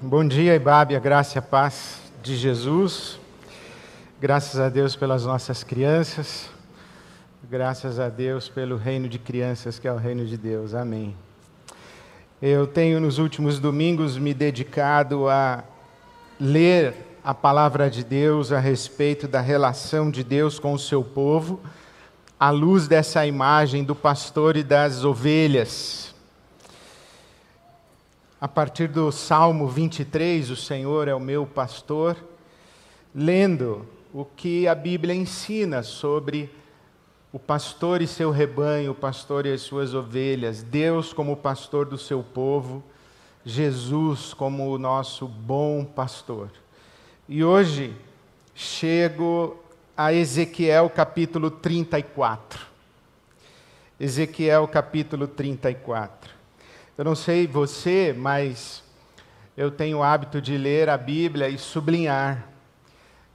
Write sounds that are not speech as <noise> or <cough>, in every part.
Bom dia, Ibabe, a graça e a paz de Jesus. Graças a Deus pelas nossas crianças. Graças a Deus pelo reino de crianças, que é o reino de Deus. Amém. Eu tenho nos últimos domingos me dedicado a ler a palavra de Deus a respeito da relação de Deus com o seu povo, à luz dessa imagem do pastor e das ovelhas a partir do Salmo 23, o Senhor é o meu pastor, lendo o que a Bíblia ensina sobre o pastor e seu rebanho, o pastor e as suas ovelhas, Deus como pastor do seu povo, Jesus como o nosso bom pastor. E hoje chego a Ezequiel capítulo 34. Ezequiel capítulo 34. Eu não sei você, mas eu tenho o hábito de ler a Bíblia e sublinhar.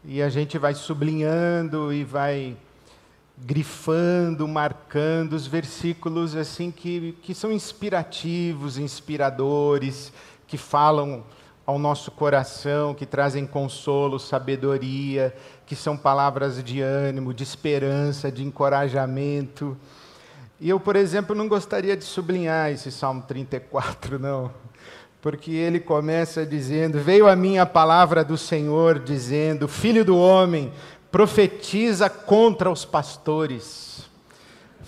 E a gente vai sublinhando e vai grifando, marcando os versículos assim que, que são inspirativos, inspiradores, que falam ao nosso coração, que trazem consolo, sabedoria, que são palavras de ânimo, de esperança, de encorajamento. E eu, por exemplo, não gostaria de sublinhar esse Salmo 34, não. Porque ele começa dizendo: Veio a mim a palavra do Senhor, dizendo: Filho do homem, profetiza contra os pastores.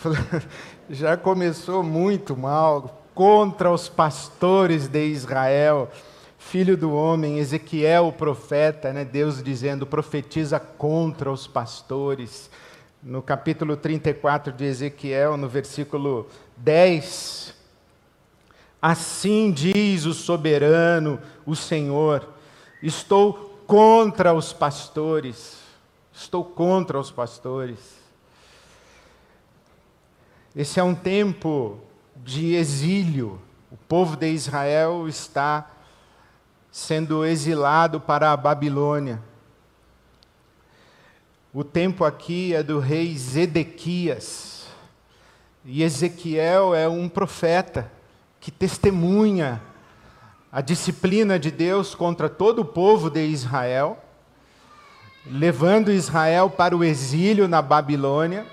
<laughs> Já começou muito mal, contra os pastores de Israel. Filho do homem, Ezequiel, o profeta, né? Deus dizendo: profetiza contra os pastores no capítulo 34 de Ezequiel, no versículo 10. Assim diz o soberano, o Senhor: estou contra os pastores, estou contra os pastores. Esse é um tempo de exílio. O povo de Israel está sendo exilado para a Babilônia. O tempo aqui é do rei Zedequias. E Ezequiel é um profeta que testemunha a disciplina de Deus contra todo o povo de Israel, levando Israel para o exílio na Babilônia.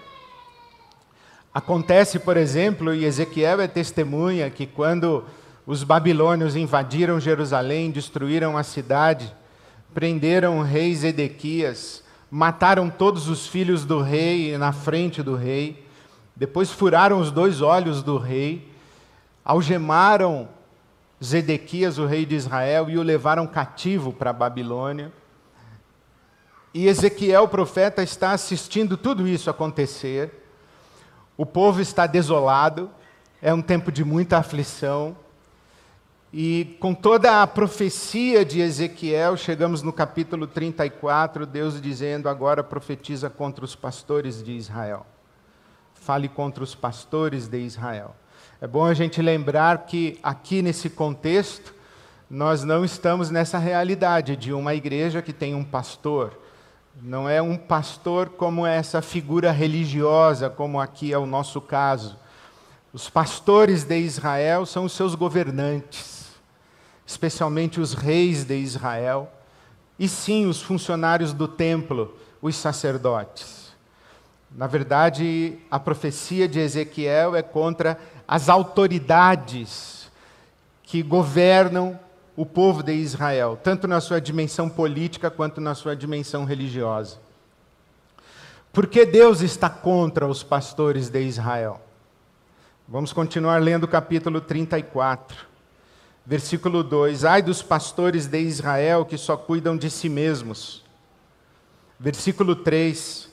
Acontece, por exemplo, e Ezequiel é testemunha que quando os babilônios invadiram Jerusalém, destruíram a cidade, prenderam o rei Zedequias, mataram todos os filhos do rei na frente do rei, depois furaram os dois olhos do rei, algemaram Zedequias, o rei de Israel, e o levaram cativo para a Babilônia. E Ezequiel, o profeta, está assistindo tudo isso acontecer. O povo está desolado, é um tempo de muita aflição. E com toda a profecia de Ezequiel, chegamos no capítulo 34, Deus dizendo: agora profetiza contra os pastores de Israel. Fale contra os pastores de Israel. É bom a gente lembrar que aqui nesse contexto, nós não estamos nessa realidade de uma igreja que tem um pastor. Não é um pastor como essa figura religiosa, como aqui é o nosso caso. Os pastores de Israel são os seus governantes especialmente os reis de Israel, e sim os funcionários do templo, os sacerdotes. Na verdade, a profecia de Ezequiel é contra as autoridades que governam o povo de Israel, tanto na sua dimensão política quanto na sua dimensão religiosa. Por que Deus está contra os pastores de Israel? Vamos continuar lendo o capítulo 34. Versículo 2: Ai dos pastores de Israel que só cuidam de si mesmos. Versículo 3: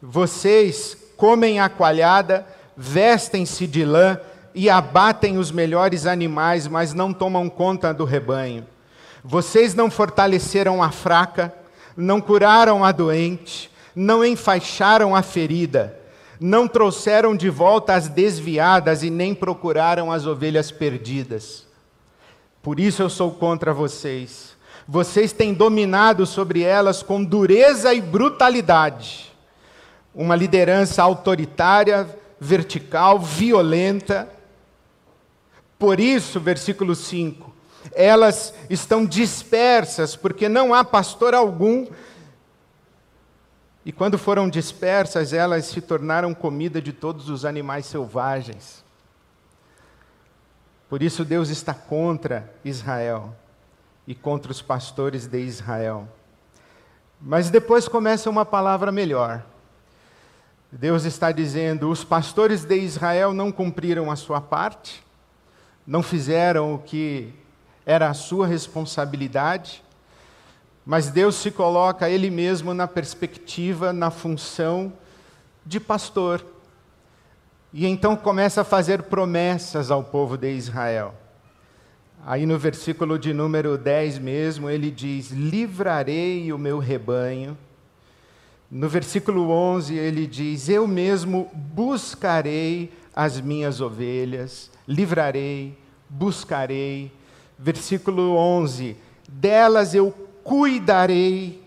Vocês comem a coalhada, vestem-se de lã e abatem os melhores animais, mas não tomam conta do rebanho. Vocês não fortaleceram a fraca, não curaram a doente, não enfaixaram a ferida, não trouxeram de volta as desviadas e nem procuraram as ovelhas perdidas. Por isso eu sou contra vocês. Vocês têm dominado sobre elas com dureza e brutalidade. Uma liderança autoritária, vertical, violenta. Por isso, versículo 5: Elas estão dispersas, porque não há pastor algum. E quando foram dispersas, elas se tornaram comida de todos os animais selvagens. Por isso, Deus está contra Israel e contra os pastores de Israel. Mas depois começa uma palavra melhor. Deus está dizendo: os pastores de Israel não cumpriram a sua parte, não fizeram o que era a sua responsabilidade, mas Deus se coloca Ele mesmo na perspectiva, na função de pastor. E então começa a fazer promessas ao povo de Israel. Aí no versículo de número 10 mesmo, ele diz: Livrarei o meu rebanho. No versículo 11, ele diz: Eu mesmo buscarei as minhas ovelhas, livrarei, buscarei. Versículo 11: Delas eu cuidarei.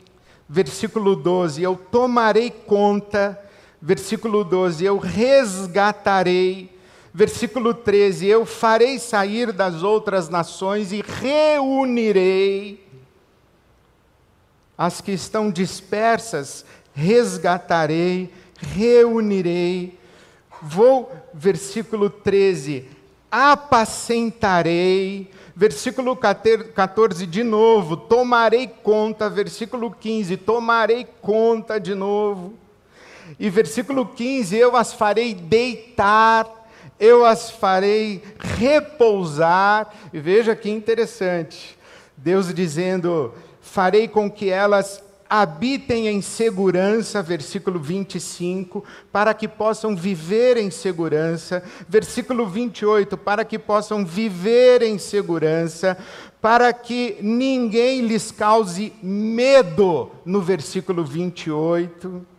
Versículo 12: Eu tomarei conta. Versículo 12: Eu resgatarei Versículo 13: Eu farei sair das outras nações e reunirei as que estão dispersas, resgatarei, reunirei. Vou, versículo 13: apacentarei. Versículo 14, de novo, tomarei conta. Versículo 15, tomarei conta de novo. E versículo 15, eu as farei deitar eu as farei repousar. E veja que interessante, Deus dizendo: farei com que elas habitem em segurança, versículo 25, para que possam viver em segurança, versículo 28, para que possam viver em segurança, para que ninguém lhes cause medo, no versículo 28.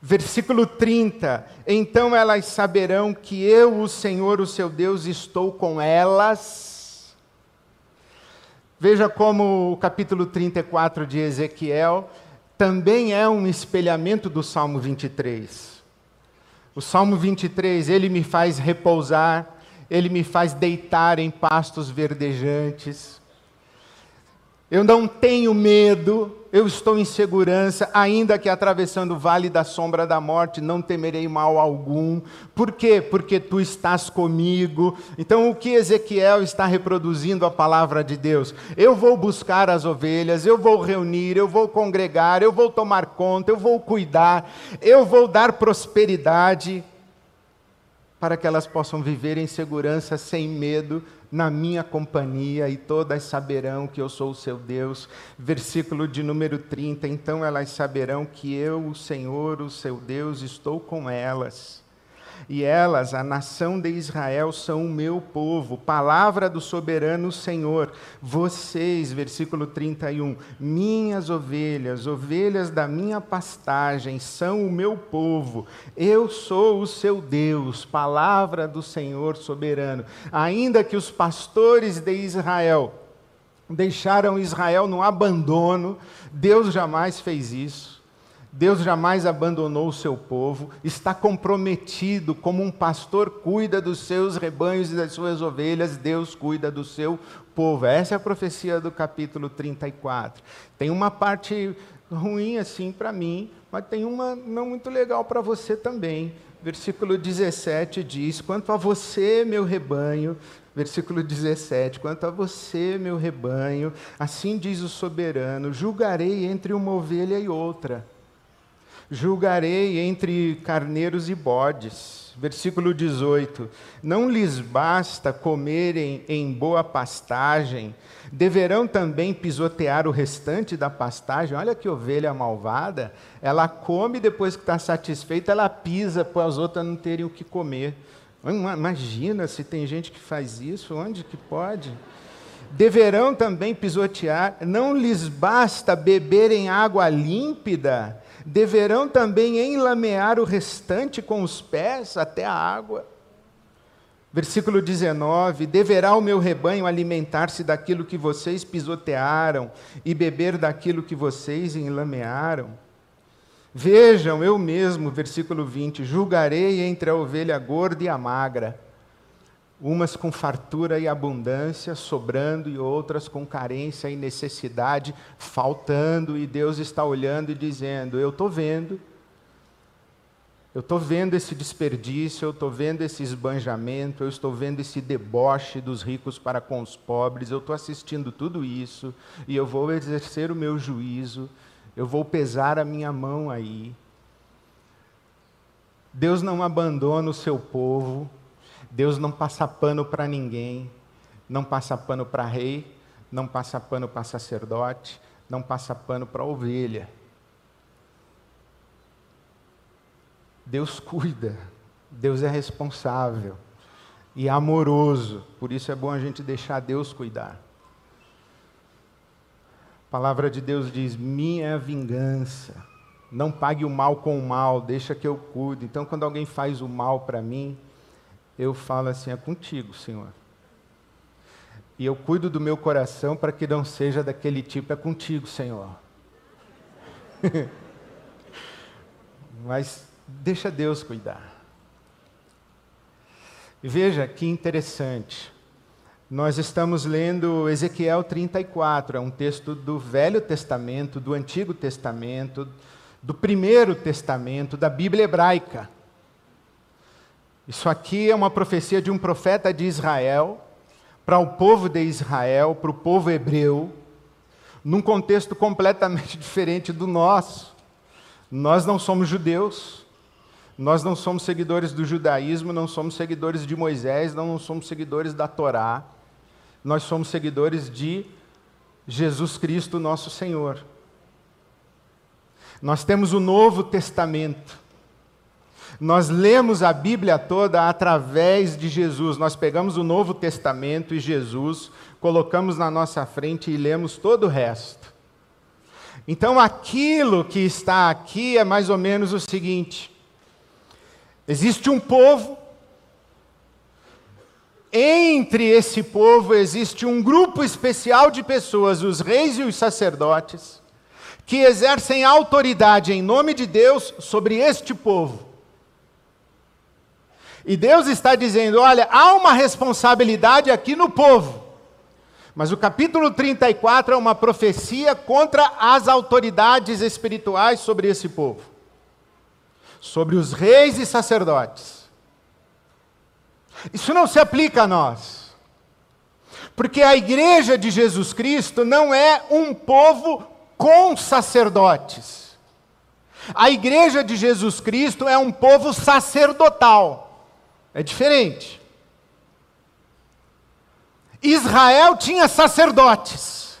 Versículo 30: Então elas saberão que eu, o Senhor, o seu Deus, estou com elas. Veja como o capítulo 34 de Ezequiel também é um espelhamento do Salmo 23. O Salmo 23, ele me faz repousar, ele me faz deitar em pastos verdejantes. Eu não tenho medo, eu estou em segurança, ainda que atravessando o vale da sombra da morte, não temerei mal algum. Por quê? Porque tu estás comigo. Então, o que Ezequiel está reproduzindo a palavra de Deus? Eu vou buscar as ovelhas, eu vou reunir, eu vou congregar, eu vou tomar conta, eu vou cuidar, eu vou dar prosperidade para que elas possam viver em segurança, sem medo, na minha companhia, e todas saberão que eu sou o seu Deus. Versículo de número 30. Então elas saberão que eu, o Senhor, o seu Deus, estou com elas e elas, a nação de Israel, são o meu povo. Palavra do soberano Senhor. Vocês, versículo 31, minhas ovelhas, ovelhas da minha pastagem, são o meu povo. Eu sou o seu Deus. Palavra do Senhor soberano. Ainda que os pastores de Israel deixaram Israel no abandono, Deus jamais fez isso. Deus jamais abandonou o seu povo, está comprometido como um pastor cuida dos seus rebanhos e das suas ovelhas, Deus cuida do seu povo. Essa é a profecia do capítulo 34. Tem uma parte ruim assim para mim, mas tem uma não muito legal para você também. Versículo 17 diz: Quanto a você, meu rebanho, versículo 17: Quanto a você, meu rebanho, assim diz o soberano: julgarei entre uma ovelha e outra Julgarei entre carneiros e bodes. Versículo 18: Não lhes basta comerem em boa pastagem, deverão também pisotear o restante da pastagem. Olha que ovelha malvada, ela come depois que está satisfeita, ela pisa para as outras não terem o que comer. Imagina se tem gente que faz isso, onde que pode? Deverão também pisotear, não lhes basta beberem água límpida, deverão também enlamear o restante com os pés até a água. Versículo 19: Deverá o meu rebanho alimentar-se daquilo que vocês pisotearam e beber daquilo que vocês enlamearam. Vejam, eu mesmo, versículo 20: julgarei entre a ovelha gorda e a magra. Umas com fartura e abundância, sobrando, e outras com carência e necessidade, faltando, e Deus está olhando e dizendo: Eu estou vendo, eu estou vendo esse desperdício, eu estou vendo esse esbanjamento, eu estou vendo esse deboche dos ricos para com os pobres, eu estou assistindo tudo isso, e eu vou exercer o meu juízo, eu vou pesar a minha mão aí. Deus não abandona o seu povo, Deus não passa pano para ninguém, não passa pano para rei, não passa pano para sacerdote, não passa pano para ovelha. Deus cuida, Deus é responsável e amoroso, por isso é bom a gente deixar Deus cuidar. A palavra de Deus diz: Minha vingança, não pague o mal com o mal, deixa que eu cuide. Então, quando alguém faz o mal para mim, eu falo assim: é contigo, Senhor. E eu cuido do meu coração para que não seja daquele tipo, é contigo, Senhor. <laughs> Mas deixa Deus cuidar. Veja que interessante. Nós estamos lendo Ezequiel 34, é um texto do Velho Testamento, do Antigo Testamento, do Primeiro Testamento, da Bíblia hebraica. Isso aqui é uma profecia de um profeta de Israel para o povo de Israel, para o povo hebreu, num contexto completamente <laughs> diferente do nosso. Nós não somos judeus, nós não somos seguidores do judaísmo, não somos seguidores de Moisés, não somos seguidores da Torá, nós somos seguidores de Jesus Cristo, nosso Senhor. Nós temos o Novo Testamento. Nós lemos a Bíblia toda através de Jesus. Nós pegamos o Novo Testamento e Jesus, colocamos na nossa frente e lemos todo o resto. Então, aquilo que está aqui é mais ou menos o seguinte: existe um povo, entre esse povo existe um grupo especial de pessoas, os reis e os sacerdotes, que exercem autoridade em nome de Deus sobre este povo. E Deus está dizendo: olha, há uma responsabilidade aqui no povo. Mas o capítulo 34 é uma profecia contra as autoridades espirituais sobre esse povo, sobre os reis e sacerdotes. Isso não se aplica a nós, porque a igreja de Jesus Cristo não é um povo com sacerdotes. A igreja de Jesus Cristo é um povo sacerdotal. É diferente. Israel tinha sacerdotes.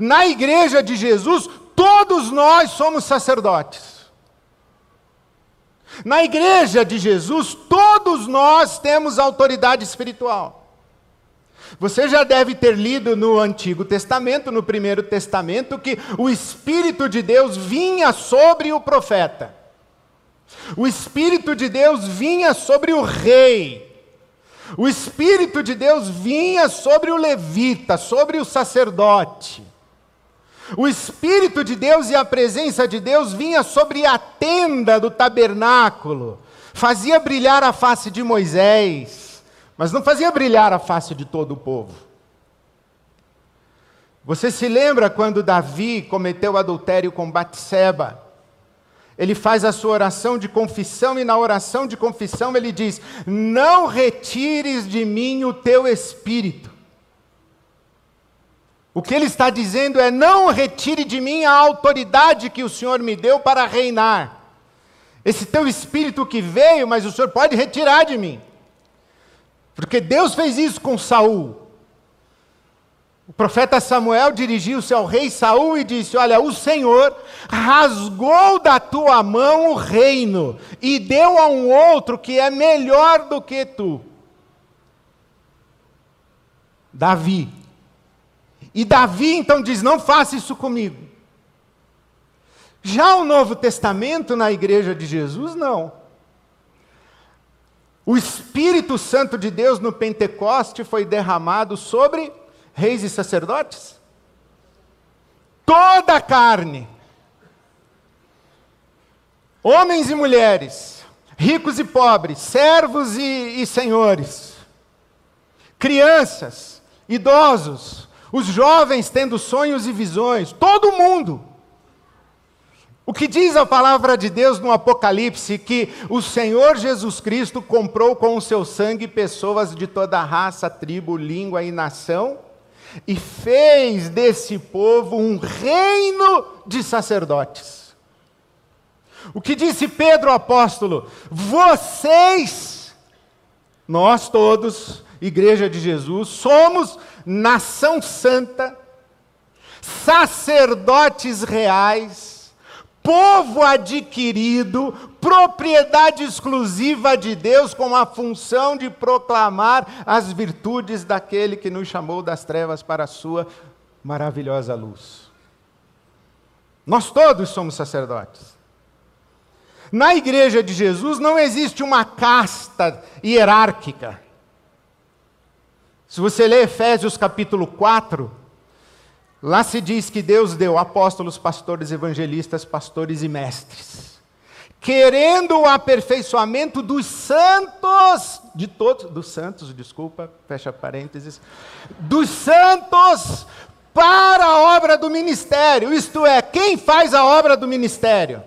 Na igreja de Jesus, todos nós somos sacerdotes. Na igreja de Jesus, todos nós temos autoridade espiritual. Você já deve ter lido no Antigo Testamento, no Primeiro Testamento, que o Espírito de Deus vinha sobre o profeta. O Espírito de Deus vinha sobre o rei. O Espírito de Deus vinha sobre o levita, sobre o sacerdote. O Espírito de Deus e a presença de Deus vinha sobre a tenda do tabernáculo, fazia brilhar a face de Moisés, mas não fazia brilhar a face de todo o povo. Você se lembra quando Davi cometeu adultério com Batseba? Ele faz a sua oração de confissão e na oração de confissão ele diz: Não retires de mim o teu espírito. O que ele está dizendo é: Não retire de mim a autoridade que o Senhor me deu para reinar. Esse teu espírito que veio, mas o Senhor pode retirar de mim. Porque Deus fez isso com Saul. O profeta Samuel dirigiu-se ao rei Saul e disse: Olha, o Senhor rasgou da tua mão o reino e deu a um outro que é melhor do que tu. Davi. E Davi então diz: Não faça isso comigo. Já o Novo Testamento na igreja de Jesus, não. O Espírito Santo de Deus no Pentecoste foi derramado sobre reis e sacerdotes? Toda a carne, homens e mulheres, ricos e pobres, servos e, e senhores, crianças, idosos, os jovens tendo sonhos e visões, todo mundo. O que diz a palavra de Deus no Apocalipse? Que o Senhor Jesus Cristo comprou com o seu sangue pessoas de toda raça, tribo, língua e nação, e fez desse povo um reino de sacerdotes. O que disse Pedro apóstolo? Vocês, nós todos, Igreja de Jesus, somos nação santa, sacerdotes reais, povo adquirido, propriedade exclusiva de Deus, com a função de proclamar as virtudes daquele que nos chamou das trevas para a sua maravilhosa luz. Nós todos somos sacerdotes. Na igreja de Jesus não existe uma casta hierárquica. Se você ler Efésios capítulo 4, Lá se diz que Deus deu apóstolos, pastores, evangelistas, pastores e mestres, querendo o aperfeiçoamento dos santos, de todos, dos santos, desculpa, fecha parênteses, dos santos para a obra do ministério, isto é, quem faz a obra do ministério?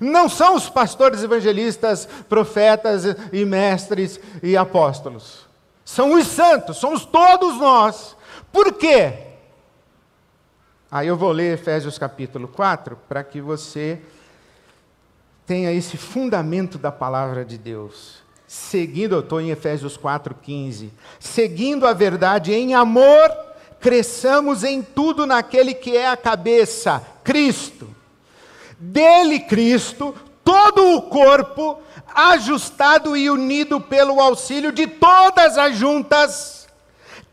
Não são os pastores, evangelistas, profetas e mestres e apóstolos. São os santos, somos todos nós. Por quê? Aí eu vou ler Efésios capítulo 4 para que você tenha esse fundamento da palavra de Deus. Seguindo, eu estou em Efésios 4,15. Seguindo a verdade em amor, cresçamos em tudo naquele que é a cabeça, Cristo. Dele, Cristo, todo o corpo, ajustado e unido pelo auxílio de todas as juntas,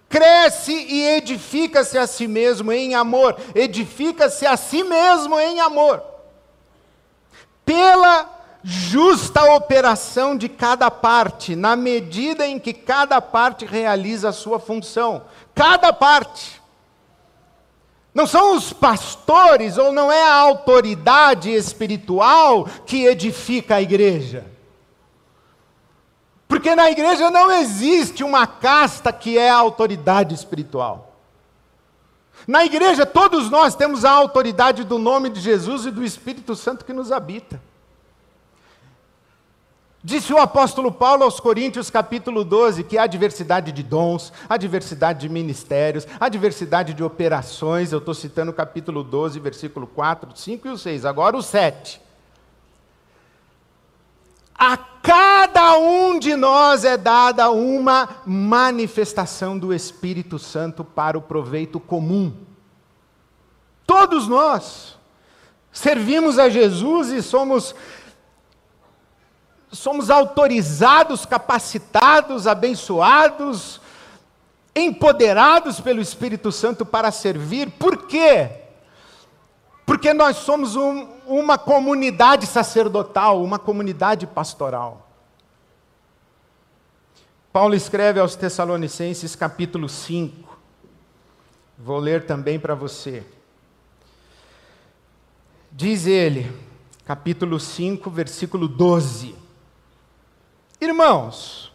cresce e edifica-se a si mesmo em amor, edifica-se a si mesmo em amor, pela justa operação de cada parte, na medida em que cada parte realiza a sua função. Cada parte. Não são os pastores ou não é a autoridade espiritual que edifica a igreja. Porque na igreja não existe uma casta que é a autoridade espiritual. Na igreja, todos nós temos a autoridade do nome de Jesus e do Espírito Santo que nos habita. Disse o apóstolo Paulo aos Coríntios, capítulo 12, que há diversidade de dons, há diversidade de ministérios, há diversidade de operações. Eu estou citando o capítulo 12, versículo 4, 5 e o 6. Agora o 7. A cada um de nós é dada uma manifestação do Espírito Santo para o proveito comum. Todos nós servimos a Jesus e somos somos autorizados, capacitados, abençoados, empoderados pelo Espírito Santo para servir. Por quê? Porque nós somos um, uma comunidade sacerdotal, uma comunidade pastoral. Paulo escreve aos Tessalonicenses, capítulo 5. Vou ler também para você. Diz ele, capítulo 5, versículo 12: Irmãos,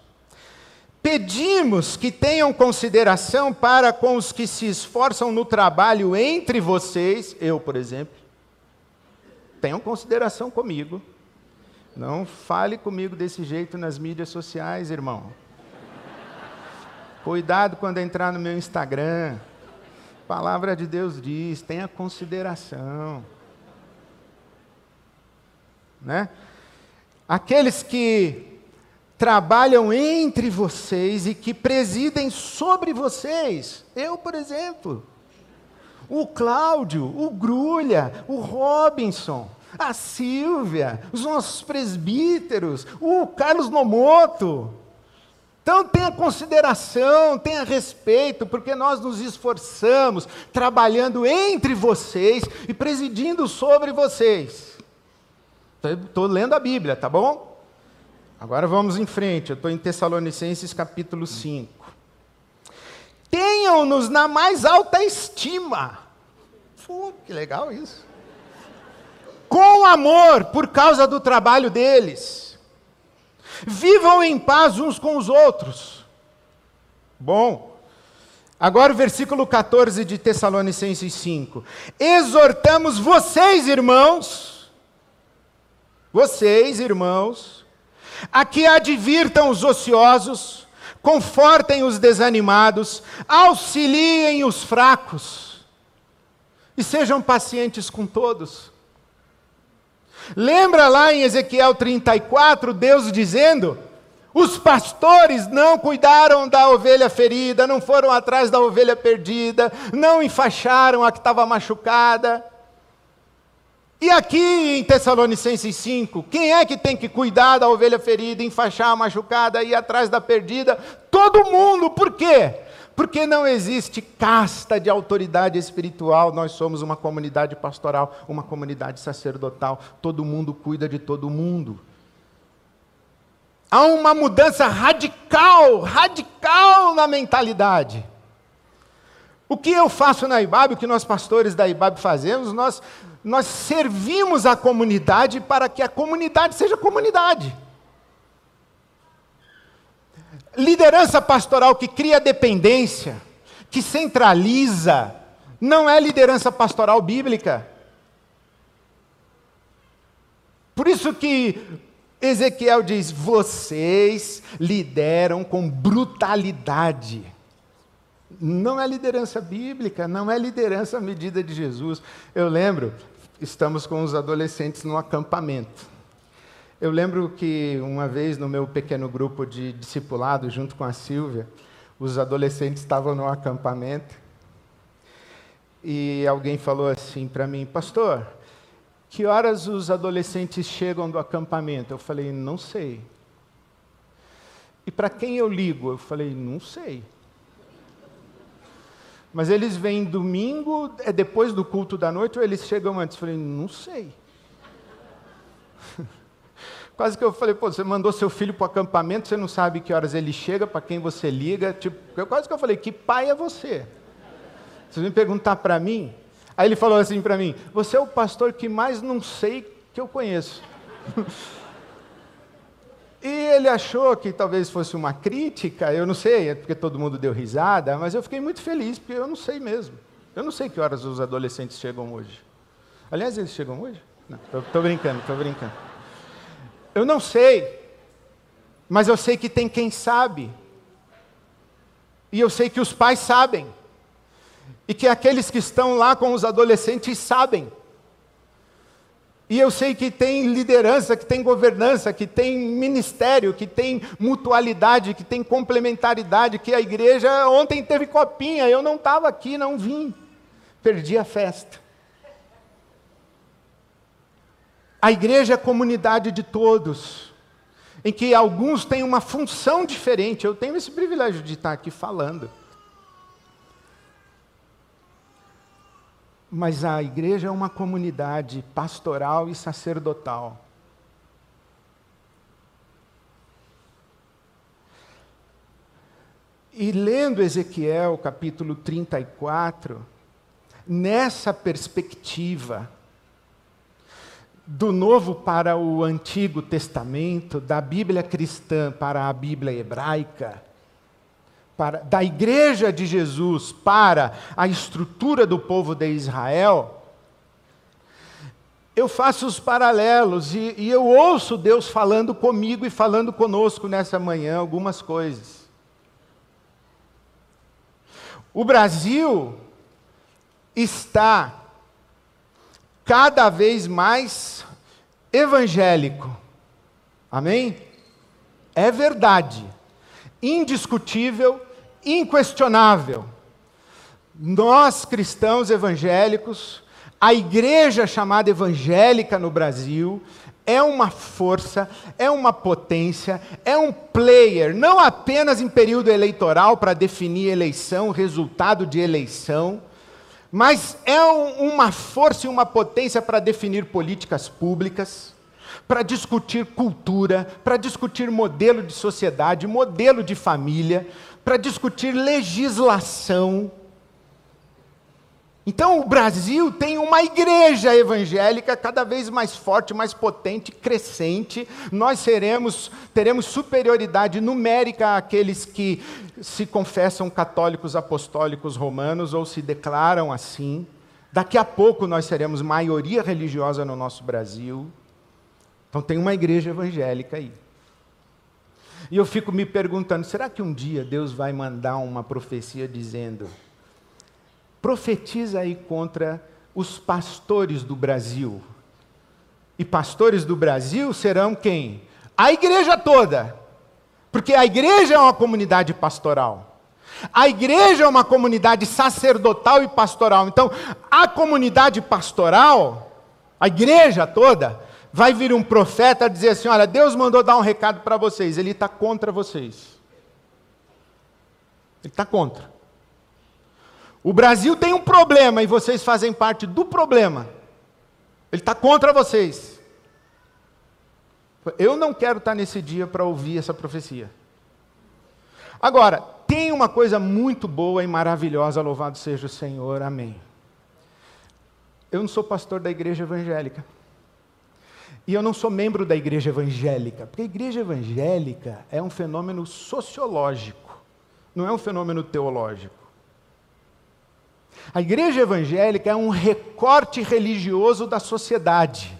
Pedimos que tenham consideração para com os que se esforçam no trabalho entre vocês, eu, por exemplo. Tenham consideração comigo. Não fale comigo desse jeito nas mídias sociais, irmão. Cuidado quando entrar no meu Instagram. A palavra de Deus diz: tenha consideração. Né? Aqueles que trabalham entre vocês e que presidem sobre vocês. Eu, por exemplo. O Cláudio, o Grulha, o Robinson, a Silvia, os nossos presbíteros, o Carlos Nomoto. Então tenha consideração, tenha respeito, porque nós nos esforçamos trabalhando entre vocês e presidindo sobre vocês. Estou lendo a Bíblia, tá bom? Agora vamos em frente, eu estou em Tessalonicenses capítulo 5. Tenham-nos na mais alta estima. Pô, que legal isso. Com amor, por causa do trabalho deles. Vivam em paz uns com os outros. Bom. Agora o versículo 14 de Tessalonicenses 5. Exortamos vocês, irmãos, vocês, irmãos, a que advirtam os ociosos, confortem os desanimados, auxiliem os fracos e sejam pacientes com todos. Lembra lá em Ezequiel 34, Deus dizendo: os pastores não cuidaram da ovelha ferida, não foram atrás da ovelha perdida, não enfaixaram a que estava machucada. E aqui em Tessalonicenses 5, quem é que tem que cuidar da ovelha ferida, enfaixar a machucada, ir atrás da perdida? Todo mundo, por quê? Porque não existe casta de autoridade espiritual, nós somos uma comunidade pastoral, uma comunidade sacerdotal, todo mundo cuida de todo mundo. Há uma mudança radical, radical na mentalidade. O que eu faço na IBAB, o que nós pastores da IBAB fazemos, nós, nós servimos a comunidade para que a comunidade seja comunidade. Liderança pastoral que cria dependência, que centraliza, não é liderança pastoral bíblica. Por isso que Ezequiel diz: vocês lideram com brutalidade. Não é liderança bíblica, não é liderança à medida de Jesus. Eu lembro, estamos com os adolescentes no acampamento. Eu lembro que uma vez no meu pequeno grupo de discipulado, junto com a Silvia, os adolescentes estavam no acampamento e alguém falou assim para mim, pastor, que horas os adolescentes chegam do acampamento? Eu falei, não sei. E para quem eu ligo? Eu falei, não sei. Mas eles vêm domingo, é depois do culto da noite, ou eles chegam antes? Eu falei, não sei. <laughs> Quase que eu falei, pô, você mandou seu filho para o acampamento, você não sabe que horas ele chega, para quem você liga. Tipo, quase que eu falei, que pai é você? Você vem perguntar para mim? Aí ele falou assim para mim: Você é o pastor que mais não sei que eu conheço. <laughs> e ele achou que talvez fosse uma crítica, eu não sei, é porque todo mundo deu risada, mas eu fiquei muito feliz, porque eu não sei mesmo. Eu não sei que horas os adolescentes chegam hoje. Aliás, eles chegam hoje? Não, estou brincando, estou brincando. Eu não sei, mas eu sei que tem quem sabe. E eu sei que os pais sabem e que aqueles que estão lá com os adolescentes sabem. E eu sei que tem liderança, que tem governança, que tem ministério, que tem mutualidade, que tem complementaridade, que a igreja ontem teve copinha, eu não estava aqui, não vim. Perdi a festa. A igreja é a comunidade de todos, em que alguns têm uma função diferente. Eu tenho esse privilégio de estar aqui falando. Mas a igreja é uma comunidade pastoral e sacerdotal. E lendo Ezequiel capítulo 34, nessa perspectiva do Novo para o Antigo Testamento, da Bíblia cristã para a Bíblia hebraica, para, da igreja de Jesus para a estrutura do povo de Israel, eu faço os paralelos e, e eu ouço Deus falando comigo e falando conosco nessa manhã algumas coisas. O Brasil está cada vez mais evangélico. Amém? É verdade. Indiscutível inquestionável. Nós, cristãos evangélicos, a igreja chamada evangélica no Brasil, é uma força, é uma potência, é um player, não apenas em período eleitoral para definir eleição, resultado de eleição, mas é um, uma força e uma potência para definir políticas públicas, para discutir cultura, para discutir modelo de sociedade, modelo de família, para discutir legislação. Então o Brasil tem uma igreja evangélica cada vez mais forte, mais potente, crescente. Nós seremos, teremos superioridade numérica àqueles que se confessam católicos apostólicos romanos ou se declaram assim. Daqui a pouco nós seremos maioria religiosa no nosso Brasil. Então tem uma igreja evangélica aí. E eu fico me perguntando: será que um dia Deus vai mandar uma profecia dizendo profetiza aí contra os pastores do Brasil. E pastores do Brasil serão quem? A igreja toda. Porque a igreja é uma comunidade pastoral. A igreja é uma comunidade sacerdotal e pastoral. Então, a comunidade pastoral, a igreja toda, vai vir um profeta dizer assim: Olha, Deus mandou dar um recado para vocês, ele está contra vocês. Ele está contra. O Brasil tem um problema e vocês fazem parte do problema. Ele está contra vocês. Eu não quero estar nesse dia para ouvir essa profecia. Agora, tem uma coisa muito boa e maravilhosa, louvado seja o Senhor, amém. Eu não sou pastor da igreja evangélica. E eu não sou membro da igreja evangélica, porque a igreja evangélica é um fenômeno sociológico, não é um fenômeno teológico. A igreja evangélica é um recorte religioso da sociedade,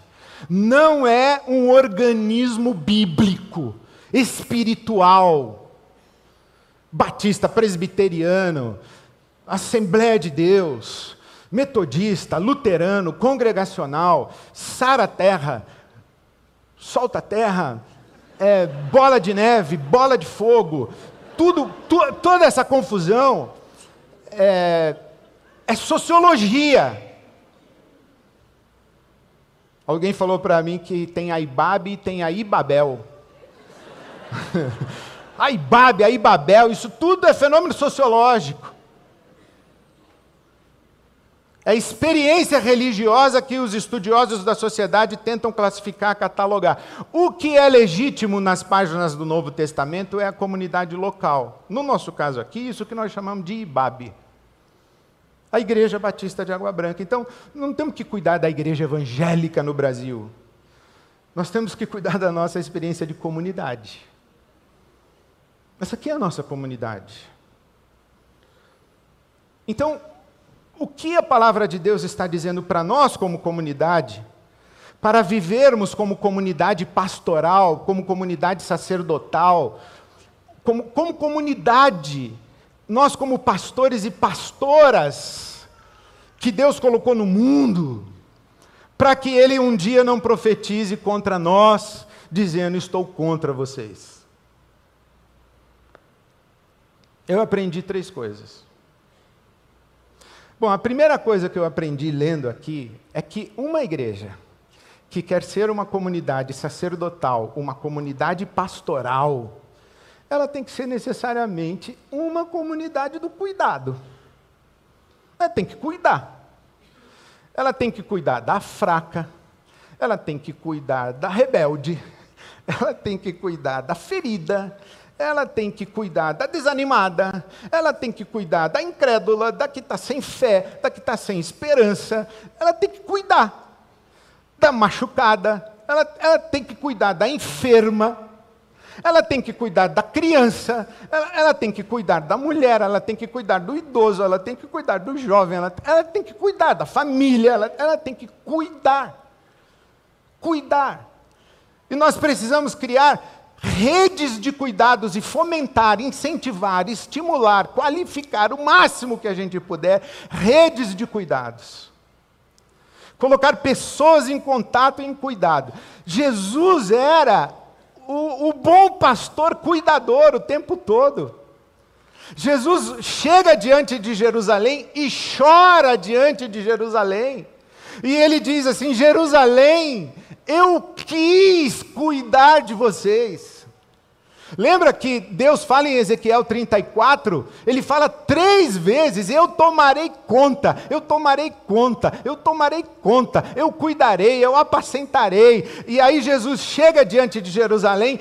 não é um organismo bíblico, espiritual, batista, presbiteriano, Assembleia de Deus, metodista, luterano, congregacional, sara terra, solta terra, é, bola de neve, bola de fogo, tudo, tu, toda essa confusão é, é sociologia. Alguém falou para mim que tem a Ibabe e tem a Ibabel. a <laughs> Ibabe, a Ibabel, isso tudo é fenômeno sociológico. É a experiência religiosa que os estudiosos da sociedade tentam classificar, catalogar. O que é legítimo nas páginas do Novo Testamento é a comunidade local. No nosso caso aqui, isso que nós chamamos de Ibabe a Igreja Batista de Água Branca. Então, não temos que cuidar da igreja evangélica no Brasil. Nós temos que cuidar da nossa experiência de comunidade. Essa aqui é a nossa comunidade. Então, o que a palavra de Deus está dizendo para nós, como comunidade, para vivermos como comunidade pastoral, como comunidade sacerdotal, como, como comunidade nós, como pastores e pastoras, que Deus colocou no mundo, para que Ele um dia não profetize contra nós, dizendo: Estou contra vocês. Eu aprendi três coisas. Bom, a primeira coisa que eu aprendi lendo aqui é que uma igreja que quer ser uma comunidade sacerdotal, uma comunidade pastoral, ela tem que ser necessariamente uma comunidade do cuidado. Ela tem que cuidar. Ela tem que cuidar da fraca, ela tem que cuidar da rebelde, <laughs> ela tem que cuidar da ferida, ela tem que cuidar da desanimada, ela tem que cuidar da incrédula, da que está sem fé, da que está sem esperança, ela tem que cuidar da machucada, ela, ela tem que cuidar da enferma, ela tem que cuidar da criança, ela, ela, tem que cuidar da mulher, ela tem que cuidar do idoso, ela tem que cuidar do jovem, ela, ela tem que cuidar da família, ela, ela tem que cuidar. Cuidar. E nós precisamos criar redes de cuidados e fomentar, incentivar, estimular, qualificar o máximo que a gente puder redes de cuidados. Colocar pessoas em contato e em cuidado. Jesus era o, o bom pastor cuidador o tempo todo. Jesus chega diante de Jerusalém e chora diante de Jerusalém. E ele diz assim: Jerusalém, eu quis cuidar de vocês. Lembra que Deus fala em Ezequiel 34? Ele fala três vezes: Eu tomarei conta, eu tomarei conta, eu tomarei conta, eu cuidarei, eu apacentarei. E aí Jesus chega diante de Jerusalém,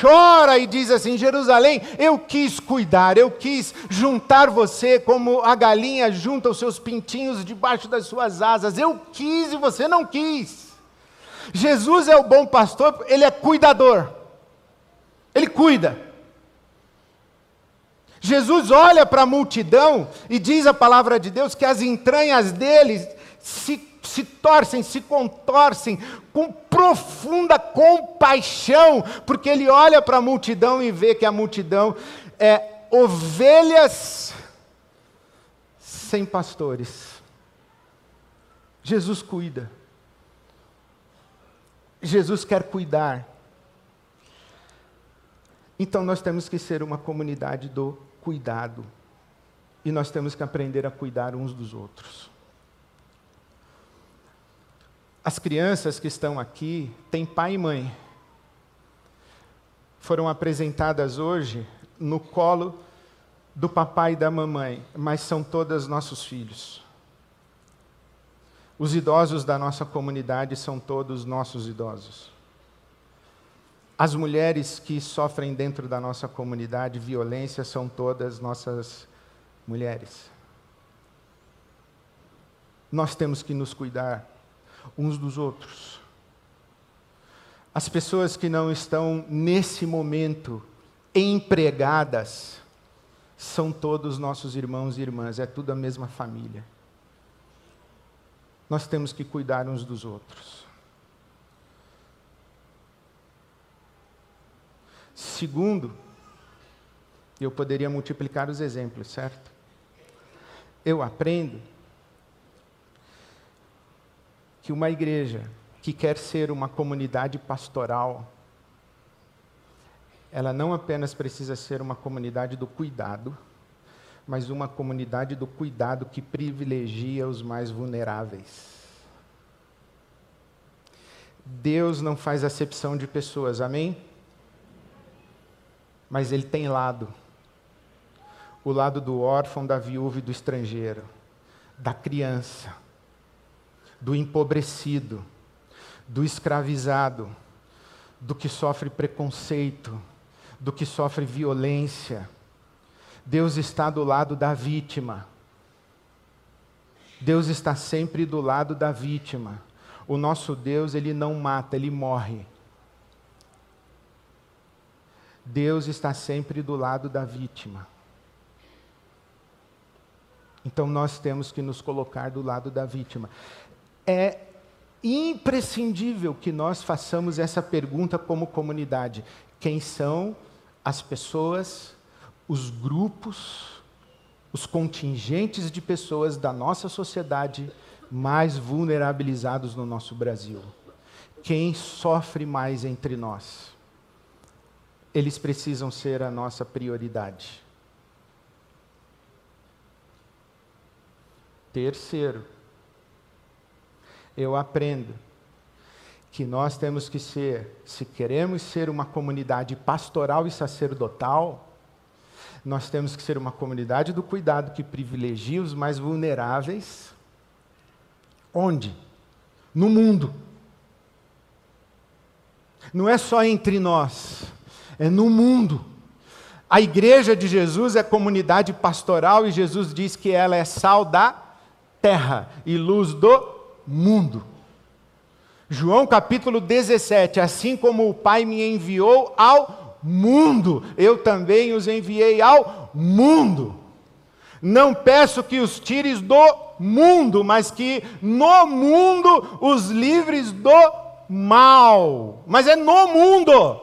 chora e diz assim: Jerusalém, eu quis cuidar, eu quis juntar você como a galinha junta os seus pintinhos debaixo das suas asas. Eu quis e você não quis. Jesus é o bom pastor, ele é cuidador, ele cuida. Jesus olha para a multidão e diz a palavra de Deus que as entranhas dele se, se torcem, se contorcem com profunda compaixão, porque ele olha para a multidão e vê que a multidão é ovelhas sem pastores. Jesus cuida. Jesus quer cuidar. Então nós temos que ser uma comunidade do cuidado. E nós temos que aprender a cuidar uns dos outros. As crianças que estão aqui têm pai e mãe. Foram apresentadas hoje no colo do papai e da mamãe, mas são todas nossos filhos. Os idosos da nossa comunidade são todos nossos idosos. As mulheres que sofrem dentro da nossa comunidade violência são todas nossas mulheres. Nós temos que nos cuidar uns dos outros. As pessoas que não estão nesse momento empregadas são todos nossos irmãos e irmãs, é tudo a mesma família. Nós temos que cuidar uns dos outros. Segundo, eu poderia multiplicar os exemplos, certo? Eu aprendo que uma igreja que quer ser uma comunidade pastoral, ela não apenas precisa ser uma comunidade do cuidado, mas uma comunidade do cuidado que privilegia os mais vulneráveis. Deus não faz acepção de pessoas, amém? mas ele tem lado. O lado do órfão, da viúva e do estrangeiro, da criança, do empobrecido, do escravizado, do que sofre preconceito, do que sofre violência. Deus está do lado da vítima. Deus está sempre do lado da vítima. O nosso Deus, ele não mata, ele morre. Deus está sempre do lado da vítima. Então nós temos que nos colocar do lado da vítima. É imprescindível que nós façamos essa pergunta como comunidade: quem são as pessoas, os grupos, os contingentes de pessoas da nossa sociedade mais vulnerabilizados no nosso Brasil? Quem sofre mais entre nós? eles precisam ser a nossa prioridade. Terceiro, eu aprendo que nós temos que ser, se queremos ser uma comunidade pastoral e sacerdotal, nós temos que ser uma comunidade do cuidado que privilegia os mais vulneráveis. Onde? No mundo. Não é só entre nós é no mundo. A igreja de Jesus é comunidade pastoral e Jesus diz que ela é sal da terra e luz do mundo. João capítulo 17: Assim como o Pai me enviou ao mundo, eu também os enviei ao mundo. Não peço que os tires do mundo, mas que no mundo os livres do mal. Mas é no mundo.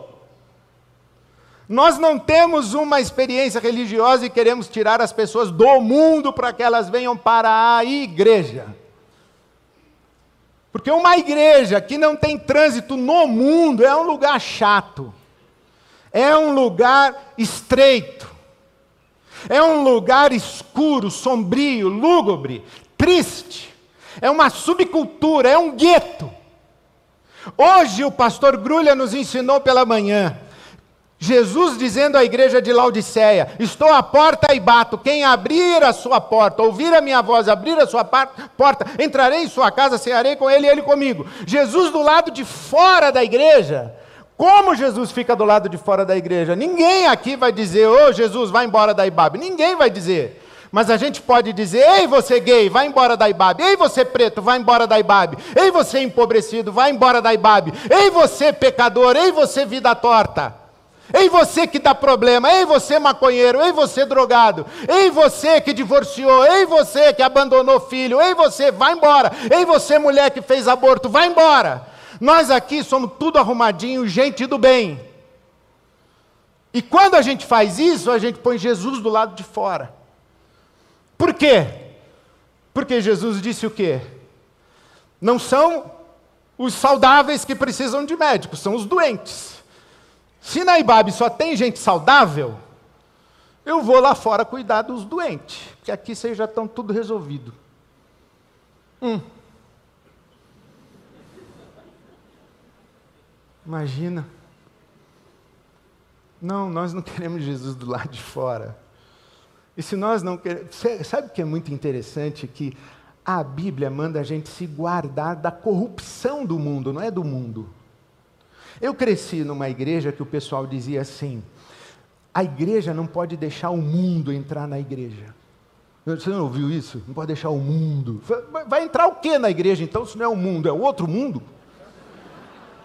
Nós não temos uma experiência religiosa e queremos tirar as pessoas do mundo para que elas venham para a igreja. Porque uma igreja que não tem trânsito no mundo é um lugar chato, é um lugar estreito, é um lugar escuro, sombrio, lúgubre, triste, é uma subcultura, é um gueto. Hoje o pastor Grulha nos ensinou pela manhã Jesus dizendo à igreja de Laodiceia: Estou à porta e bato. Quem abrir a sua porta, ouvir a minha voz, abrir a sua porta, entrarei em sua casa, cearei com ele e ele comigo. Jesus do lado de fora da igreja, Como Jesus fica do lado de fora da igreja? Ninguém aqui vai dizer, ô oh, Jesus, vai embora da IBAB. Ninguém vai dizer. Mas a gente pode dizer: ei, você gay, vai embora da IBAB. Ei, você preto, vai embora da IBAB. Ei, você empobrecido, vai embora da IBAB. Ei, você pecador, ei, você vida torta. Ei, você que dá problema. Ei, você maconheiro. Ei, você drogado. Ei, você que divorciou. Ei, você que abandonou filho. Ei, você, vai embora. Ei, você mulher que fez aborto, vai embora. Nós aqui somos tudo arrumadinho, gente do bem. E quando a gente faz isso, a gente põe Jesus do lado de fora. Por quê? Porque Jesus disse o quê? Não são os saudáveis que precisam de médicos, são os doentes. Se na Ibabe só tem gente saudável, eu vou lá fora cuidar dos doentes, que aqui vocês já estão tudo resolvido. Hum. Imagina. Não, nós não <laughs> queremos Jesus do lado de fora. E se nós não queremos. Sabe o que é muito interessante? Que a Bíblia manda a gente se guardar da corrupção do mundo, não é do mundo. Eu cresci numa igreja que o pessoal dizia assim: a igreja não pode deixar o mundo entrar na igreja. Você não ouviu isso? Não pode deixar o mundo. Vai entrar o que na igreja então, se não é o mundo? É outro mundo?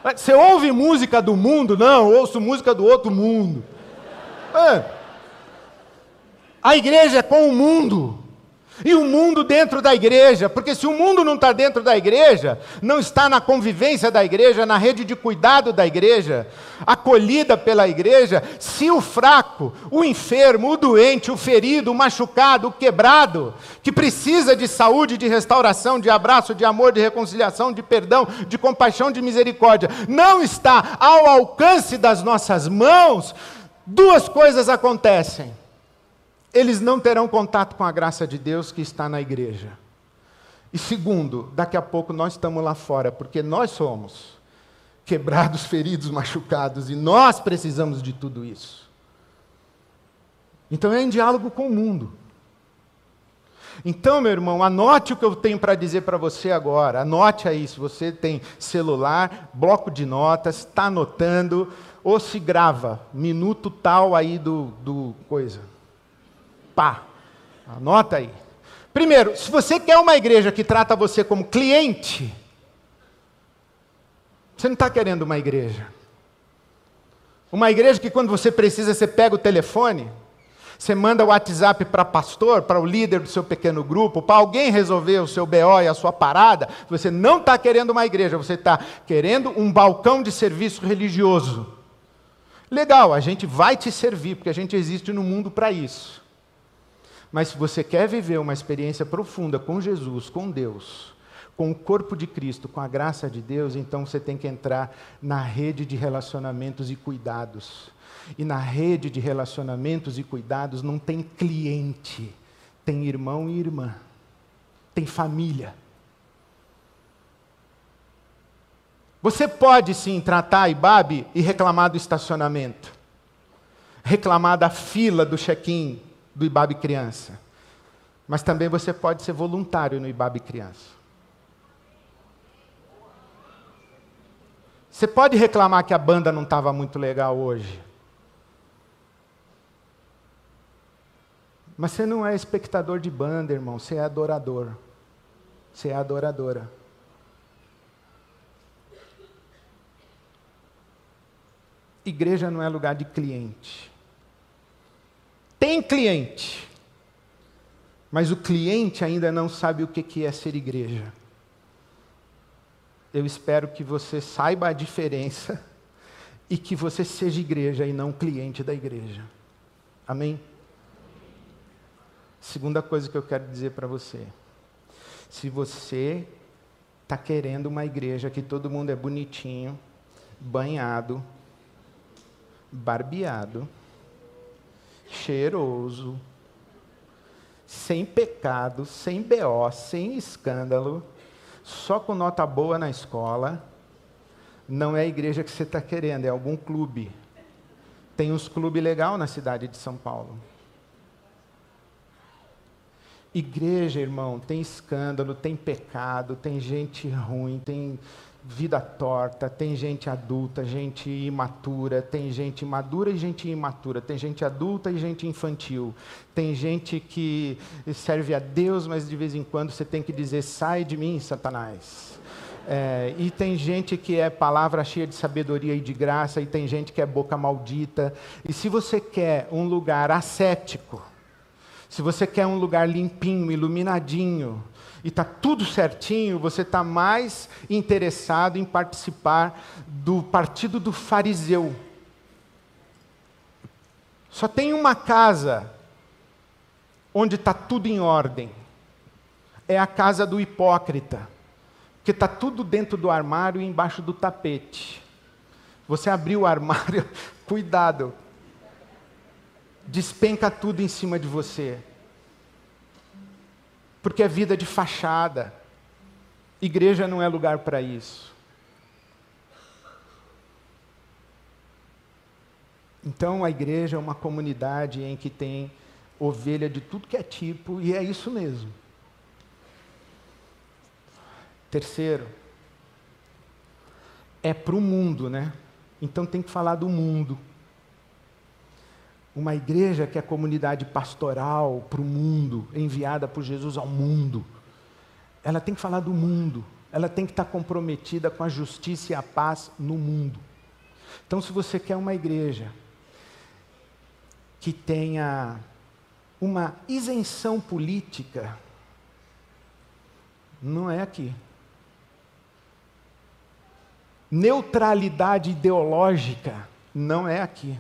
Você ouve música do mundo? Não, ouço música do outro mundo. É. A igreja é com o mundo. E o mundo dentro da igreja, porque se o mundo não está dentro da igreja, não está na convivência da igreja, na rede de cuidado da igreja, acolhida pela igreja, se o fraco, o enfermo, o doente, o ferido, o machucado, o quebrado, que precisa de saúde, de restauração, de abraço, de amor, de reconciliação, de perdão, de compaixão, de misericórdia, não está ao alcance das nossas mãos, duas coisas acontecem eles não terão contato com a graça de Deus que está na igreja. E segundo, daqui a pouco nós estamos lá fora, porque nós somos quebrados, <laughs> feridos, machucados, e nós precisamos de tudo isso. Então é em diálogo com o mundo. Então, meu irmão, anote o que eu tenho para dizer para você agora. Anote aí, se você tem celular, bloco de notas, está anotando, ou se grava, minuto tal aí do, do coisa. Pá. Anota aí. Primeiro, se você quer uma igreja que trata você como cliente, você não está querendo uma igreja. Uma igreja que quando você precisa, você pega o telefone, você manda o WhatsApp para pastor, para o líder do seu pequeno grupo, para alguém resolver o seu BO e a sua parada. Você não está querendo uma igreja, você está querendo um balcão de serviço religioso. Legal, a gente vai te servir, porque a gente existe no mundo para isso. Mas se você quer viver uma experiência profunda com Jesus, com Deus, com o corpo de Cristo, com a graça de Deus, então você tem que entrar na rede de relacionamentos e cuidados. E na rede de relacionamentos e cuidados não tem cliente, tem irmão e irmã, tem família. Você pode sim tratar a IBAB e reclamar do estacionamento, reclamar da fila do check-in, do IBAB Criança. Mas também você pode ser voluntário no IBAB Criança. Você pode reclamar que a banda não estava muito legal hoje. Mas você não é espectador de banda, irmão, você é adorador. Você é adoradora. Igreja não é lugar de cliente tem cliente, mas o cliente ainda não sabe o que é ser igreja. Eu espero que você saiba a diferença e que você seja igreja e não cliente da igreja. Amém? Segunda coisa que eu quero dizer para você. Se você está querendo uma igreja que todo mundo é bonitinho, banhado, barbeado, cheiroso, sem pecado, sem BO, sem escândalo, só com nota boa na escola, não é a igreja que você está querendo, é algum clube. Tem uns clubes legal na cidade de São Paulo. Igreja, irmão, tem escândalo, tem pecado, tem gente ruim, tem vida torta, tem gente adulta, gente imatura, tem gente madura e gente imatura, tem gente adulta e gente infantil, tem gente que serve a Deus, mas de vez em quando você tem que dizer: sai de mim, Satanás. É, e tem gente que é palavra cheia de sabedoria e de graça, e tem gente que é boca maldita. E se você quer um lugar ascético, se você quer um lugar limpinho, iluminadinho, e está tudo certinho, você está mais interessado em participar do partido do fariseu. Só tem uma casa onde está tudo em ordem. É a casa do hipócrita. Porque está tudo dentro do armário e embaixo do tapete. Você abriu o armário, <laughs> cuidado, despenca tudo em cima de você. Porque é vida de fachada. Igreja não é lugar para isso. Então a igreja é uma comunidade em que tem ovelha de tudo que é tipo, e é isso mesmo. Terceiro, é para o mundo, né? Então tem que falar do mundo. Uma igreja que é comunidade pastoral para o mundo, enviada por Jesus ao mundo. Ela tem que falar do mundo, ela tem que estar comprometida com a justiça e a paz no mundo. Então, se você quer uma igreja que tenha uma isenção política, não é aqui. Neutralidade ideológica, não é aqui.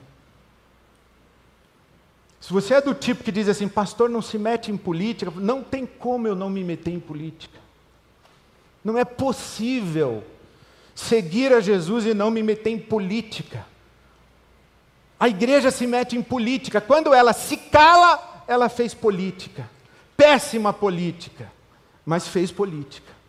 Se você é do tipo que diz assim, pastor, não se mete em política, não tem como eu não me meter em política. Não é possível seguir a Jesus e não me meter em política. A igreja se mete em política. Quando ela se cala, ela fez política. Péssima política, mas fez política.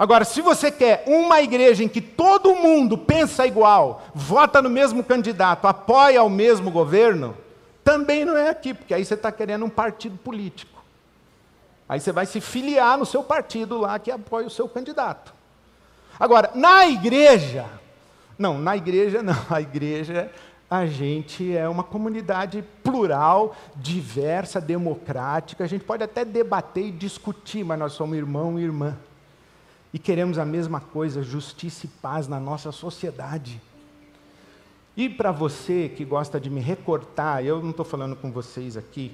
Agora, se você quer uma igreja em que todo mundo pensa igual, vota no mesmo candidato, apoia o mesmo governo, também não é aqui, porque aí você está querendo um partido político. Aí você vai se filiar no seu partido lá que apoia o seu candidato. Agora, na igreja, não, na igreja <laughs> não, a igreja a gente é uma comunidade plural, diversa, democrática. A gente pode até debater e discutir, mas nós somos irmão e irmã e queremos a mesma coisa, justiça e paz na nossa sociedade. E para você que gosta de me recortar, eu não estou falando com vocês aqui,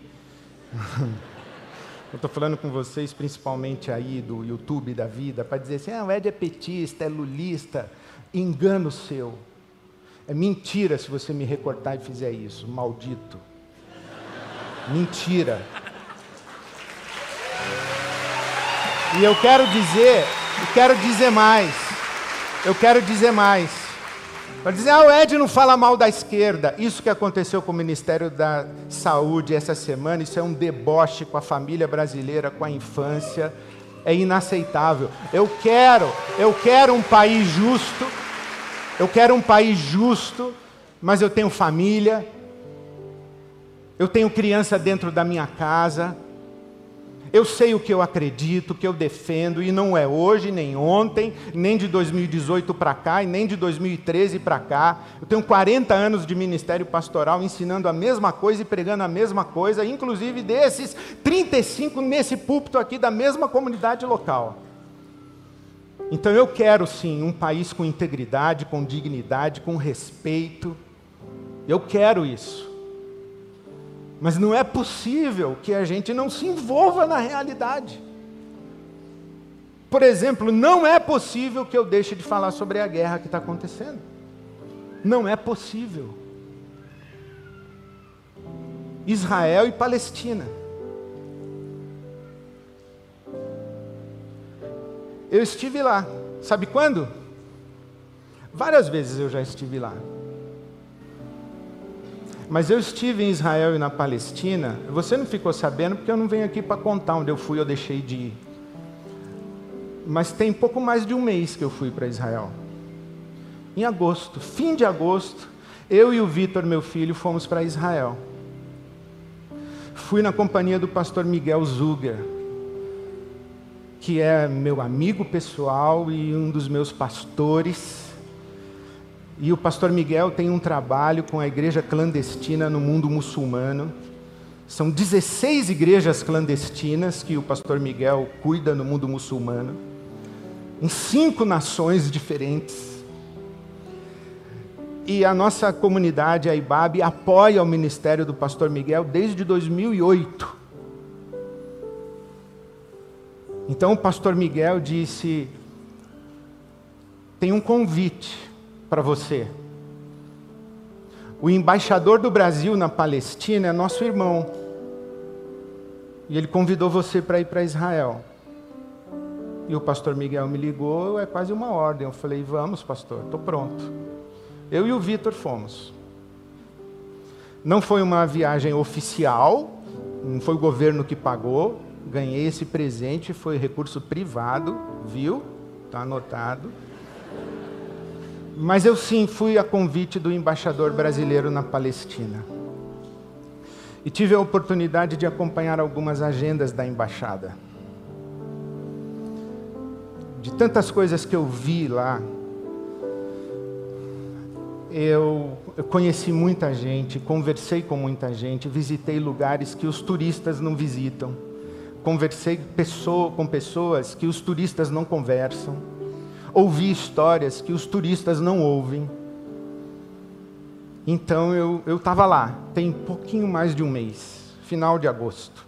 <laughs> eu estou falando com vocês principalmente aí do YouTube da vida, para dizer assim, ah, o Ed é petista, é lulista, engano seu. É mentira se você me recortar e fizer isso, maldito. Mentira. E eu quero dizer eu quero dizer mais. Eu quero dizer mais. Para dizer, ah, o Ed não fala mal da esquerda. Isso que aconteceu com o Ministério da Saúde essa semana, isso é um deboche com a família brasileira, com a infância. É inaceitável. Eu quero, eu quero um país justo. Eu quero um país justo, mas eu tenho família. Eu tenho criança dentro da minha casa. Eu sei o que eu acredito, o que eu defendo, e não é hoje, nem ontem, nem de 2018 para cá, e nem de 2013 para cá. Eu tenho 40 anos de ministério pastoral ensinando a mesma coisa e pregando a mesma coisa, inclusive desses 35 nesse púlpito aqui da mesma comunidade local. Então eu quero sim um país com integridade, com dignidade, com respeito. Eu quero isso. Mas não é possível que a gente não se envolva na realidade. Por exemplo, não é possível que eu deixe de falar sobre a guerra que está acontecendo. Não é possível. Israel e Palestina. Eu estive lá. Sabe quando? Várias vezes eu já estive lá. Mas eu estive em Israel e na Palestina. Você não ficou sabendo porque eu não venho aqui para contar onde eu fui ou deixei de ir. Mas tem pouco mais de um mês que eu fui para Israel. Em agosto, fim de agosto, eu e o Vitor, meu filho, fomos para Israel. fui na companhia do pastor Miguel Zuger, que é meu amigo pessoal e um dos meus pastores. E o pastor Miguel tem um trabalho com a igreja clandestina no mundo muçulmano. São 16 igrejas clandestinas que o pastor Miguel cuida no mundo muçulmano, em cinco nações diferentes. E a nossa comunidade, a IBAB, apoia o ministério do pastor Miguel desde 2008. Então o pastor Miguel disse: tem um convite para você. O embaixador do Brasil na Palestina é nosso irmão. E ele convidou você para ir para Israel. E o pastor Miguel me ligou, é quase uma ordem. Eu falei: Vamos, pastor, estou pronto. Eu e o Vitor fomos. Não foi uma viagem oficial, não foi o governo que pagou. Ganhei esse presente, foi recurso privado, viu? Está anotado. Mas eu sim fui a convite do embaixador brasileiro na Palestina. E tive a oportunidade de acompanhar algumas agendas da embaixada. De tantas coisas que eu vi lá, eu, eu, conheci muita gente, conversei com muita gente, visitei lugares que os turistas não visitam, conversei pessoa, com pessoas que os turistas não conversam ouvi histórias que os turistas não ouvem. Então eu estava lá, tem pouquinho mais de um mês, final de agosto.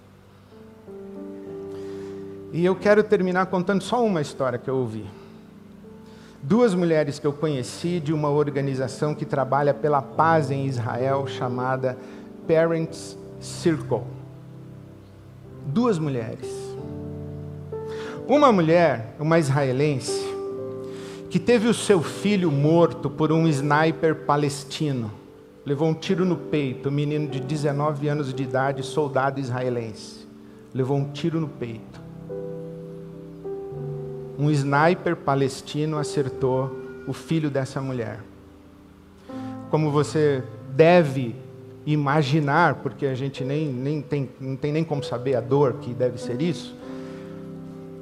E eu quero terminar contando só uma história que eu ouvi. Duas mulheres que eu conheci de uma organização que trabalha pela paz em Israel chamada Parents Circle. Duas mulheres. Uma mulher, uma israelense, que teve o seu filho morto por um sniper palestino. Levou um tiro no peito, um menino de 19 anos de idade, soldado israelense. Levou um tiro no peito. Um sniper palestino acertou o filho dessa mulher. Como você deve imaginar, porque a gente nem, nem tem, não tem nem como saber a dor que deve ser isso,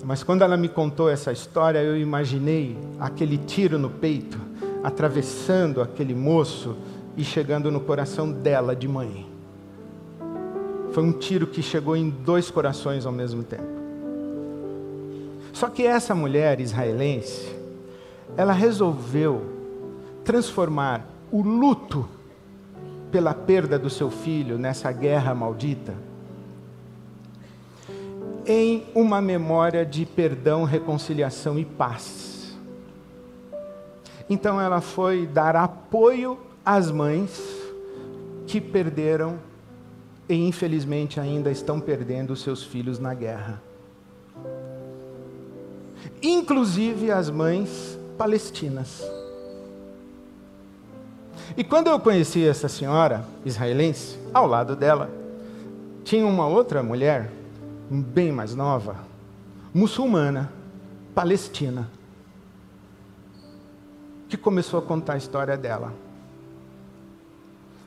mas quando ela me contou essa história, eu imaginei aquele tiro no peito, atravessando aquele moço e chegando no coração dela de mãe. Foi um tiro que chegou em dois corações ao mesmo tempo. Só que essa mulher israelense, ela resolveu transformar o luto pela perda do seu filho nessa guerra maldita em uma memória de perdão, reconciliação e paz. Então ela foi dar apoio às mães que perderam e infelizmente ainda estão perdendo seus filhos na guerra. Inclusive as mães palestinas. E quando eu conheci essa senhora israelense, ao lado dela, tinha uma outra mulher bem mais nova, muçulmana, palestina, que começou a contar a história dela.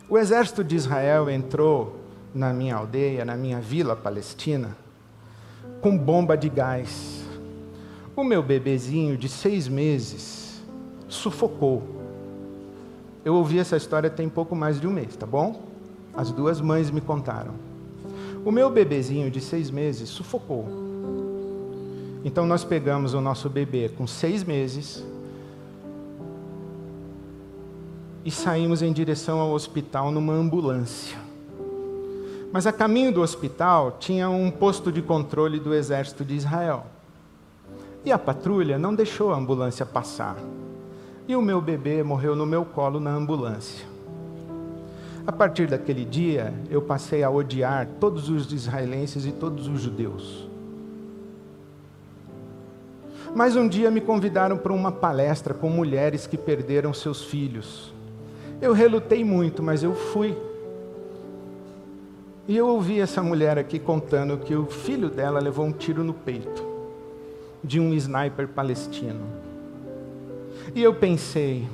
O exército de Israel entrou na minha aldeia, na minha vila palestina, com bomba de gás. O meu bebezinho de seis meses sufocou. Eu ouvi essa história tem pouco mais de um mês, tá bom? As duas mães me contaram. O meu bebezinho de seis meses sufocou. Então nós pegamos o nosso bebê com seis meses e saímos em direção ao hospital numa ambulância. Mas a caminho do hospital tinha um posto de controle do exército de Israel. E a patrulha não deixou a ambulância passar. E o meu bebê morreu no meu colo na ambulância. A partir daquele dia, eu passei a odiar todos os israelenses e todos os judeus. Mas um dia me convidaram para uma palestra com mulheres que perderam seus filhos. Eu relutei muito, mas eu fui. E eu ouvi essa mulher aqui contando que o filho dela levou um tiro no peito de um sniper palestino. E eu pensei,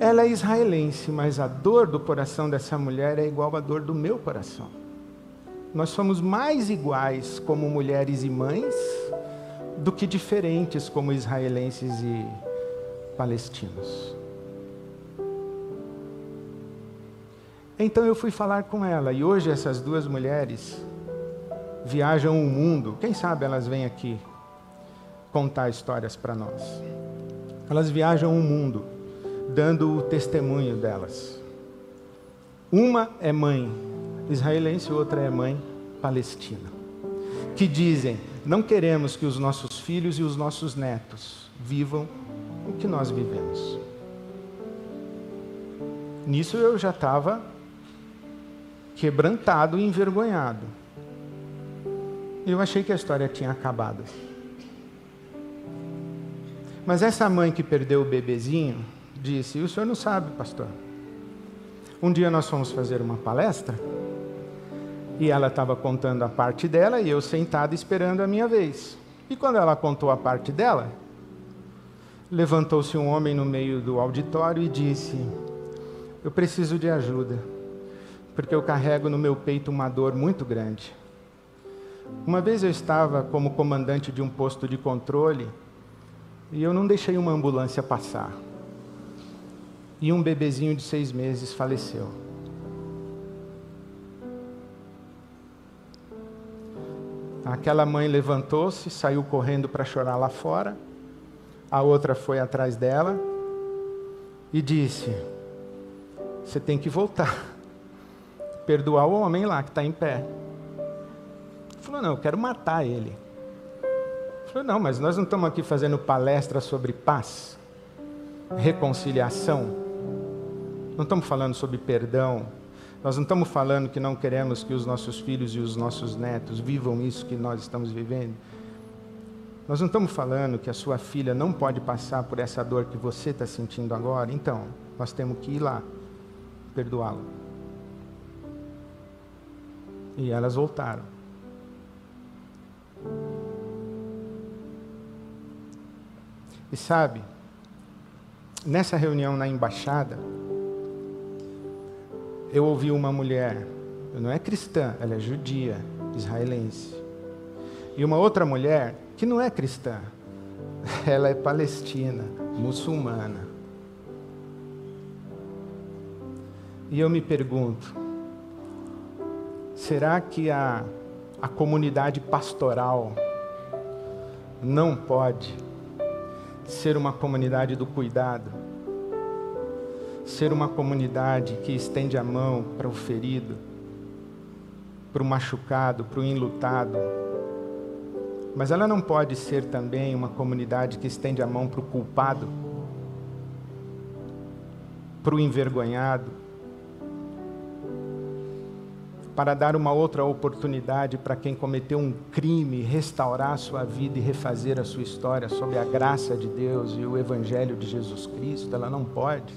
ela é israelense, mas a dor do coração dessa mulher é igual à dor do meu coração. Nós somos mais iguais como mulheres e mães do que diferentes como israelenses e palestinos. Então eu fui falar com ela e hoje essas duas mulheres viajam o mundo. Quem sabe elas vêm aqui contar histórias para nós. Elas viajam o mundo dando o testemunho delas. Uma é mãe israelense, outra é mãe palestina. Que dizem: não queremos que os nossos filhos e os nossos netos vivam o que nós vivemos. Nisso eu já estava quebrantado e envergonhado. Eu achei que a história tinha acabado. Mas essa mãe que perdeu o bebezinho disse: O senhor não sabe, pastor. Um dia nós fomos fazer uma palestra e ela estava contando a parte dela e eu sentado esperando a minha vez. E quando ela contou a parte dela, levantou-se um homem no meio do auditório e disse: Eu preciso de ajuda, porque eu carrego no meu peito uma dor muito grande. Uma vez eu estava como comandante de um posto de controle e eu não deixei uma ambulância passar. E um bebezinho de seis meses faleceu. Aquela mãe levantou-se, saiu correndo para chorar lá fora. A outra foi atrás dela e disse: Você tem que voltar, perdoar o homem lá que está em pé. Falou: Não, eu quero matar ele. Falou, não, mas nós não estamos aqui fazendo palestra sobre paz, reconciliação. Não estamos falando sobre perdão. Nós não estamos falando que não queremos que os nossos filhos e os nossos netos vivam isso que nós estamos vivendo. Nós não estamos falando que a sua filha não pode passar por essa dor que você está sentindo agora. Então, nós temos que ir lá, perdoá-la. E elas voltaram. E sabe, nessa reunião na embaixada, eu ouvi uma mulher, não é cristã, ela é judia, israelense. E uma outra mulher, que não é cristã, <laughs> ela é palestina, muçulmana. E eu me pergunto, será que a, a comunidade pastoral não pode ser uma comunidade do cuidado, ser uma comunidade que estende a mão para o ferido, para o machucado, para o enlutado. Mas ela não pode ser também uma comunidade que estende a mão para o culpado, para o envergonhado, para dar uma outra oportunidade para quem cometeu um crime, restaurar a sua vida e refazer a sua história sob a graça de Deus e o Evangelho de Jesus Cristo. Ela não pode.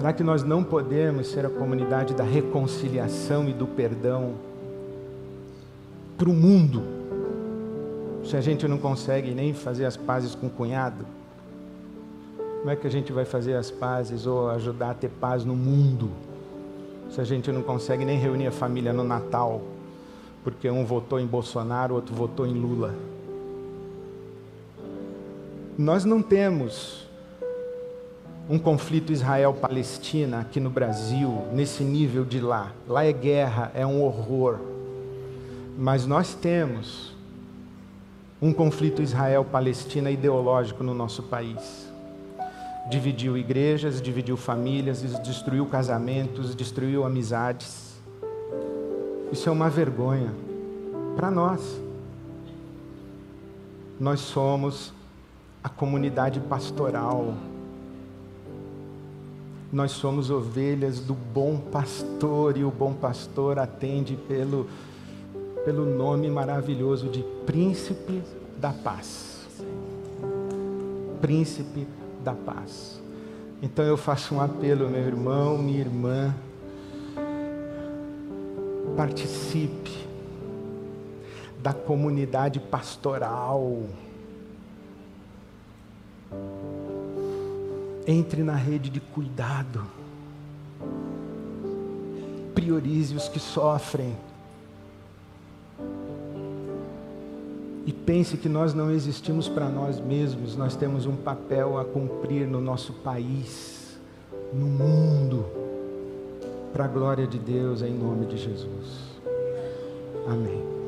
Será que nós não podemos ser a comunidade da reconciliação e do perdão para o mundo? Se a gente não consegue nem fazer as pazes com o cunhado, como é que a gente vai fazer as pazes ou ajudar a ter paz no mundo? Se a gente não consegue nem reunir a família no Natal, porque um votou em Bolsonaro, outro votou em Lula. Nós não temos um conflito Israel-Palestina aqui no Brasil, nesse nível de lá. Lá é guerra, é um horror. Mas nós temos um conflito Israel-Palestina ideológico no nosso país dividiu igrejas, dividiu famílias, destruiu casamentos, destruiu amizades. Isso é uma vergonha para nós. Nós somos a comunidade pastoral. Nós somos ovelhas do bom pastor e o bom pastor atende pelo, pelo nome maravilhoso de Príncipe da Paz. Príncipe da paz. Então eu faço um apelo, meu irmão, minha irmã, participe da comunidade pastoral. Entre na rede de cuidado. priorize os que sofrem. E pense que nós não existimos para nós mesmos, nós temos um papel a cumprir no nosso país, no mundo, para a glória de Deus, em nome de Jesus. Amém.